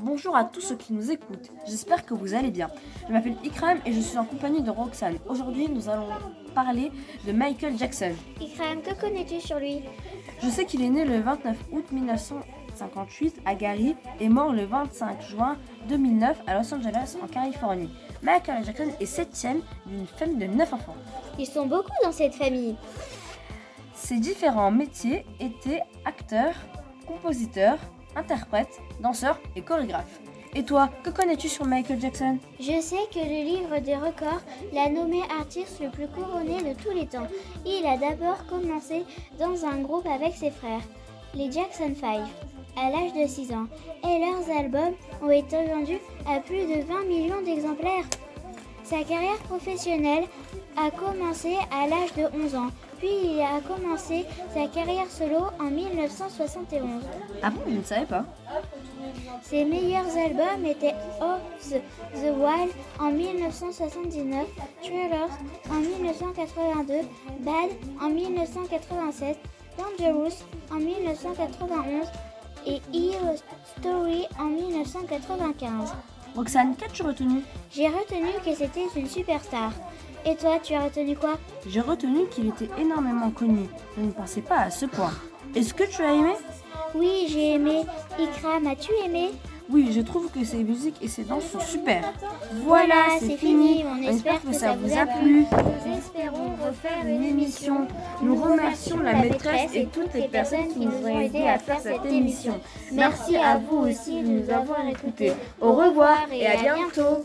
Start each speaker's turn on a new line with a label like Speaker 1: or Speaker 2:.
Speaker 1: Bonjour à tous ceux qui nous écoutent, j'espère que vous allez bien. Je m'appelle Ikram et je suis en compagnie de Roxane. Aujourd'hui, nous allons parler de Michael Jackson.
Speaker 2: Ikram, que connais-tu sur lui?
Speaker 1: Je sais qu'il est né le 29 août 1958 à Gary et mort le 25 juin 2009 à Los Angeles en Californie. Michael Jackson est septième d'une famille de 9 enfants.
Speaker 2: Ils sont beaucoup dans cette famille.
Speaker 1: Ses différents métiers étaient acteur, compositeur, interprète, danseur et chorégraphe. Et toi, que connais-tu sur Michael Jackson?
Speaker 2: Je sais que le livre des records l'a nommé artiste le plus couronné de tous les temps. Il a d'abord commencé dans un groupe avec ses frères, les Jackson 5, à l'âge de 6 ans, et leurs albums ont été vendus à plus de 20 millions d'exemplaires. Sa carrière professionnelle a commencé à l'âge de 11 ans, puis il a commencé sa carrière solo en 1971.
Speaker 1: Ah bon, je ne savais pas.
Speaker 2: Ses meilleurs albums étaient Off the, Wild en 1979, Thriller en 1982, Bad en 1987, Dangerous en 1991 et Hero Story en 1995.
Speaker 1: Roxane, qu'as-tu retenu?
Speaker 2: J'ai retenu que c'était une superstar. Et toi, tu as retenu quoi?
Speaker 1: J'ai retenu qu'il était énormément connu. Je ne pensais pas à ce point. Est-ce que tu as aimé?
Speaker 2: Oui, j'ai aimé. Ikram, as-tu aimé?
Speaker 1: Oui, je trouve que ses musiques et ses danses sont super.
Speaker 2: Voilà, c'est fini. On espère que ça vous a plu. Nous espérons refaire une émission.
Speaker 1: Nous remercions la maîtresse et toutes les personnes qui nous ont aidés à faire cette émission. Merci à vous aussi de nous avoir écoutés. Au revoir et à bientôt.